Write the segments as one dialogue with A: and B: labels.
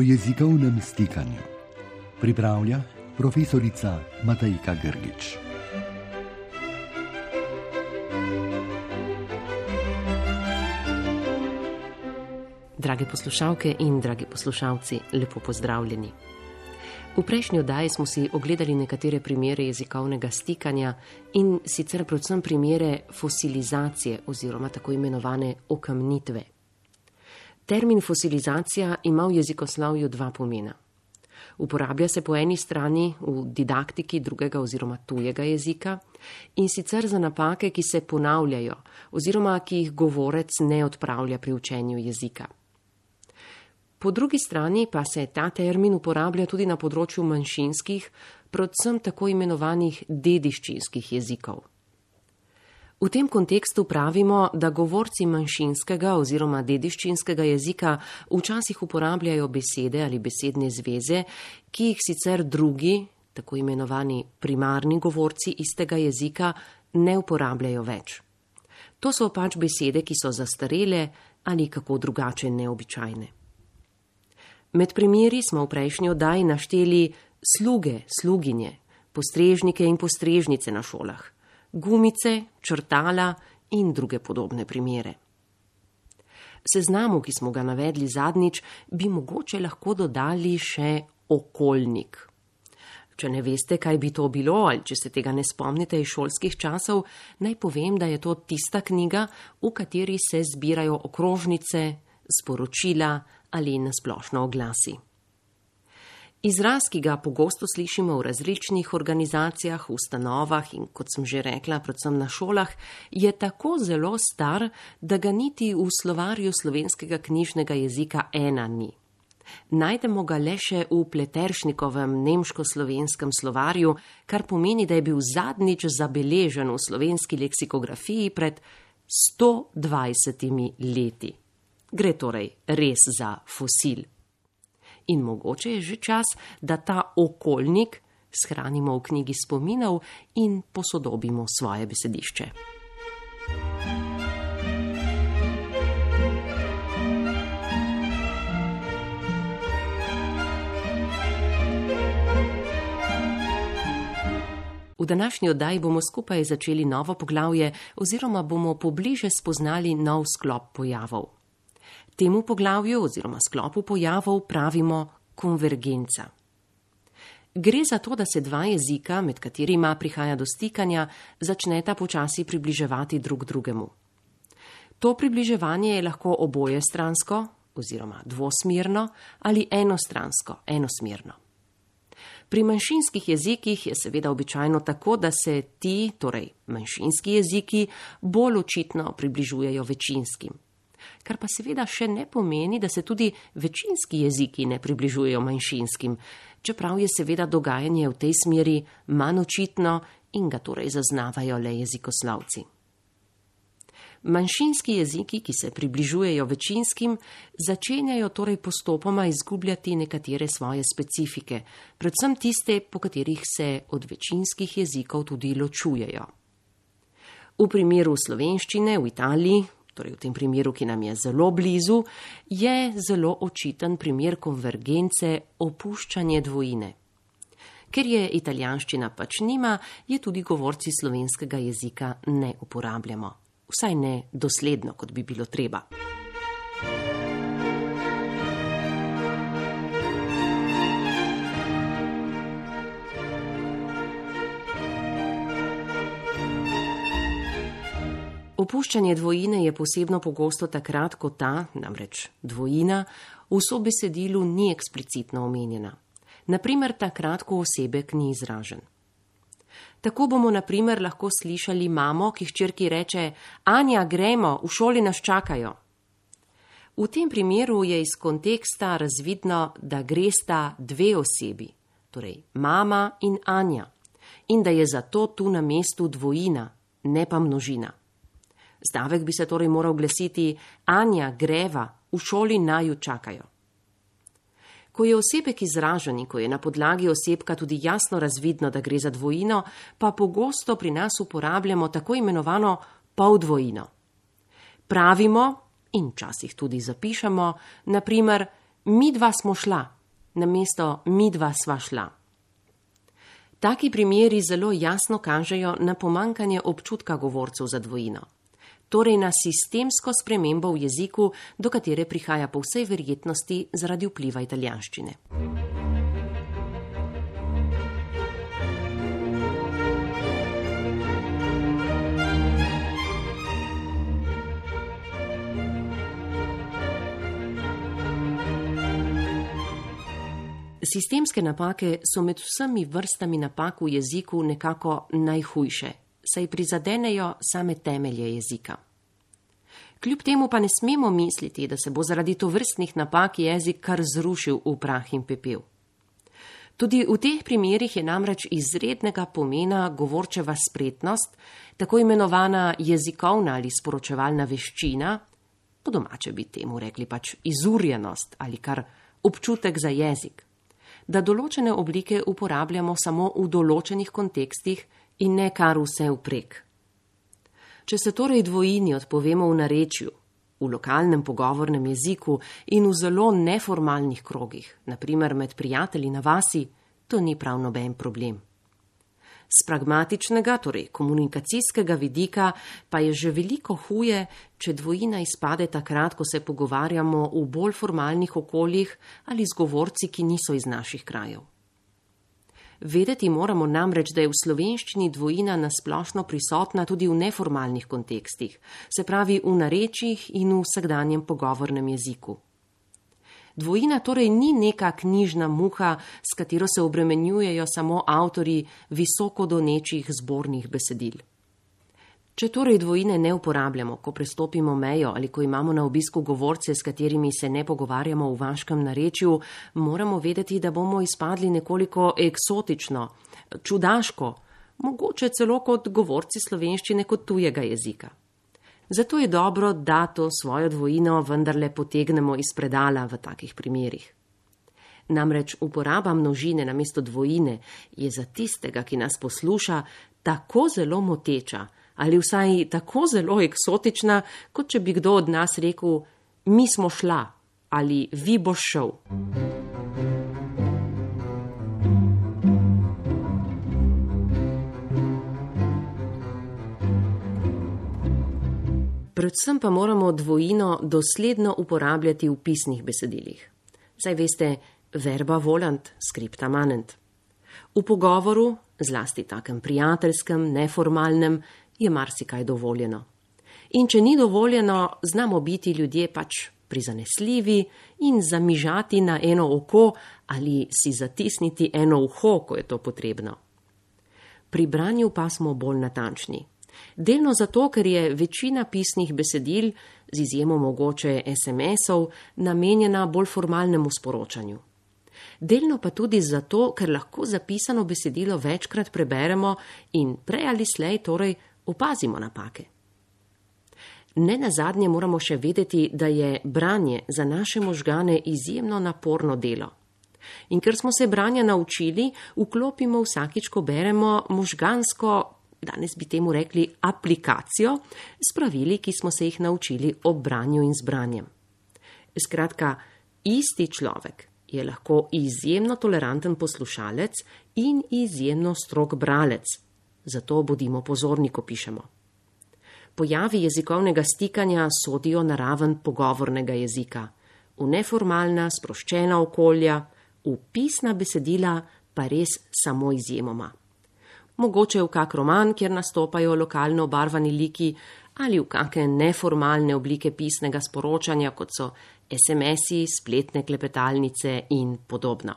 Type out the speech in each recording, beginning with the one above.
A: o jezikovnem stikanju. Pripravlja profesorica Matajka Grgič.
B: Drage poslušalke in dragi poslušalci, lepo pozdravljeni. V prejšnji oddaji smo si ogledali nekatere primere jezikovnega stikanja in sicer predvsem primere fosilizacije oziroma tako imenovane okamnitve. Termin fosilizacija ima v jezikoslovju dva pomena. Uporablja se po eni strani v didaktiki drugega oziroma tujega jezika in sicer za napake, ki se ponavljajo oziroma ki jih govorec ne odpravlja pri učenju jezika. Po drugi strani pa se ta termin uporablja tudi na področju manjšinskih, predvsem tako imenovanih dediščinskih jezikov. V tem kontekstu pravimo, da govorci manjšinskega oziroma dediščinskega jezika včasih uporabljajo besede ali besedne zveze, ki jih sicer drugi, tako imenovani primarni govorci istega jezika, ne uporabljajo več. To so pač besede, ki so zastarele ali kako drugače neobičajne. Med primeri smo v prejšnji oddaji našteli sluge, sluginje, postrežnike in postrežnice na šolah, gumice, črtala in druge podobne primere. Seznamu, ki smo ga navedli zadnjič, bi mogoče lahko dodali še okoljnik. Če ne veste, kaj bi to bilo, ali če se tega ne spomnite iz šolskih časov, naj povem, da je to tista knjiga, v kateri se zbirajo okrožnice, sporočila, ali nasplošno oglasi. Izraz, ki ga pogosto slišimo v različnih organizacijah, ustanovah in, kot sem že rekla, predvsem na šolah, je tako zelo star, da ga niti v slovarju slovenskega knjižnega jezika ena ni. Najdemo ga le še v pleteršnikovem nemško-slovenskem slovarju, kar pomeni, da je bil zadnjič zabeležen v slovenski leksikografiji pred 120 leti. Gre torej res za fosil. In mogoče je že čas, da ta okoljnik shranimo v knjigi spominov in posodobimo svoje besedišče. V današnji oddaji bomo skupaj začeli novo poglavje oziroma bomo pobliže spoznali nov sklop pojavov. Temu poglavju oziroma sklopu pojavov pravimo konvergenca. Gre za to, da se dva jezika, med katerima prihaja do stikanja, začneta počasi približevati drug drugemu. To približevanje je lahko oboje stransko oziroma dvosmerno ali enostransko, enosmerno. Pri manjšinskih jezikih je seveda običajno tako, da se ti, torej manjšinski jeziki, bolj očitno približujejo večinskim kar pa seveda še ne pomeni, da se tudi večinski jeziki ne približujejo manjšinskim, čeprav je seveda dogajanje v tej smeri manj očitno in ga torej zaznavajo le jezikoslavci. Manjšinski jeziki, ki se približujejo večinskim, začenjajo torej postopoma izgubljati nekatere svoje specifike, predvsem tiste, po katerih se od večinskih jezikov tudi ločujejo. V primeru slovenščine v Italiji, torej v tem primeru, ki nam je zelo blizu, je zelo očiten primer konvergence opuščanje dvojine. Ker je italijanščina pač nima, je tudi govorci slovenskega jezika ne uporabljamo. Vsaj ne dosledno, kot bi bilo treba. Opuščanje dvojine je posebno pogosto takrat, ko ta, namreč dvojina, v sobesedilu ni eksplicitno omenjena. Naprimer takrat, ko osebek ni izražen. Tako bomo naprimer lahko slišali mamo, ki hčerki reče: Anja, gremo, v šoli nas čakajo. V tem primeru je iz konteksta razvidno, da gresta dve osebi, torej mama in Anja, in da je zato tu na mestu dvojina, ne pa množina. Stavek bi se torej moral glesiti: Anja, greva, v šoli naju čakajo. Ko je osebek izražen in ko je na podlagi osebka tudi jasno razvidno, da gre za dvojino, pa pogosto pri nas uporabljamo tako imenovano poldvojino. Pravimo in včasih tudi zapišemo, naprimer, mi dva smo šla, namesto mi dva sva šla. Taki primeri zelo jasno kažejo na pomankanje občutka govorcev za dvojino, torej na sistemsko spremembo v jeziku, do katere prihaja po vsej verjetnosti zaradi vpliva italijanščine. Sistemske napake so med vsemi vrstami napak v jeziku nekako najhujše, saj prizadenejo same temelje jezika. Kljub temu pa ne smemo misliti, da se bo zaradi to vrstnih napak jezik kar zrušil v prah in pepel. Tudi v teh primerjih je namreč izrednega pomena govorčeva spretnost, tako imenovana jezikovna ali sporočevalna veščina, po domače bi temu rekli pač izurjenost ali kar občutek za jezik da določene oblike uporabljamo samo v določenih kontekstih in ne kar vse vprek. Če se torej dvojini odpovemo v narečju, v lokalnem pogovornem jeziku in v zelo neformalnih krogih, naprimer med prijatelji na vasi, to ni prav noben problem. Z pragmatičnega, torej komunikacijskega vidika, pa je že veliko huje, če dvojina izpade takrat, ko se pogovarjamo v bolj formalnih okoljih ali z govorci, ki niso iz naših krajev. Vedeti moramo namreč, da je v slovenščini dvojina nasplošno prisotna tudi v neformalnih kontekstih, se pravi v narečjih in v vsakdanjem pogovornem jeziku. Dvojina torej ni neka knjižna muha, s katero se obremenjujejo samo avtori visoko donečih zbornih besedil. Če torej dvojine ne uporabljamo, ko prestopimo mejo ali ko imamo na obisku govorce, s katerimi se ne pogovarjamo v vaškem narečju, moramo vedeti, da bomo izpadli nekoliko eksotično, čudaško, mogoče celo kot govorci slovenščine kot tujega jezika. Zato je dobro, da to svojo dvojino vendarle potegnemo iz predala v takih primerih. Namreč uporaba množine namesto dvojine je za tistega, ki nas posluša, tako zelo moteča ali vsaj tako zelo eksotična, kot če bi kdo od nas rekel: Mi smo šla ali vi boš šel. Predvsem pa moramo dvojino dosledno uporabljati v pisnih besedilih. Saj veste, verba volant, skripta manent. V pogovoru, zlasti takem prijateljskem, neformalnem, je marsikaj dovoljeno. In če ni dovoljeno, znamo biti ljudje pač prizanesljivi in zamižati na eno oko ali si zatisniti eno uho, ko je to potrebno. Pri branju pa smo bolj natančni. Delno zato, ker je večina pisnih besedil, z izjemo mogoče SMS-ov, namenjena bolj formalnemu sporočanju. Delno pa tudi zato, ker lahko zapisano besedilo večkrat preberemo in prej ali slej torej opazimo napake. Ne na zadnje moramo še vedeti, da je branje za naše možgane izjemno naporno delo. In ker smo se branja naučili, vklopimo vsakič, ko beremo možgansko danes bi temu rekli aplikacijo, s pravili, ki smo se jih naučili ob branju in zbranjem. Skratka, isti človek je lahko izjemno toleranten poslušalec in izjemno strok bralec. Zato bodimo pozorni, ko pišemo. Pojavi jezikovnega stikanja sodijo na raven pogovornega jezika, v neformalna, sproščena okolja, v pisna besedila pa res samo izjemoma mogoče v kak roman, kjer nastopajo lokalno obarvani liki ali v kakšne neformalne oblike pisnega sporočanja, kot so SMS-i, spletne klepetalnice in podobno.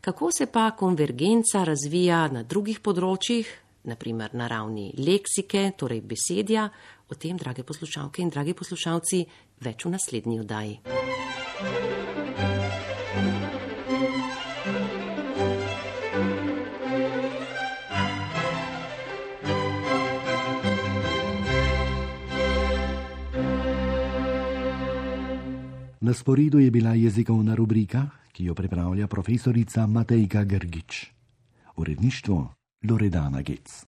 B: Kako se pa konvergenca razvija na drugih področjih, naprimer na ravni leksike, torej besedja, o tem, drage poslušalke in dragi poslušalci, več v naslednji oddaji.
A: Na sporedu je bila jezikovna rubrika, ki jo pripravlja profesorica Matejka Grgič. Uredništvo Loredana Gec.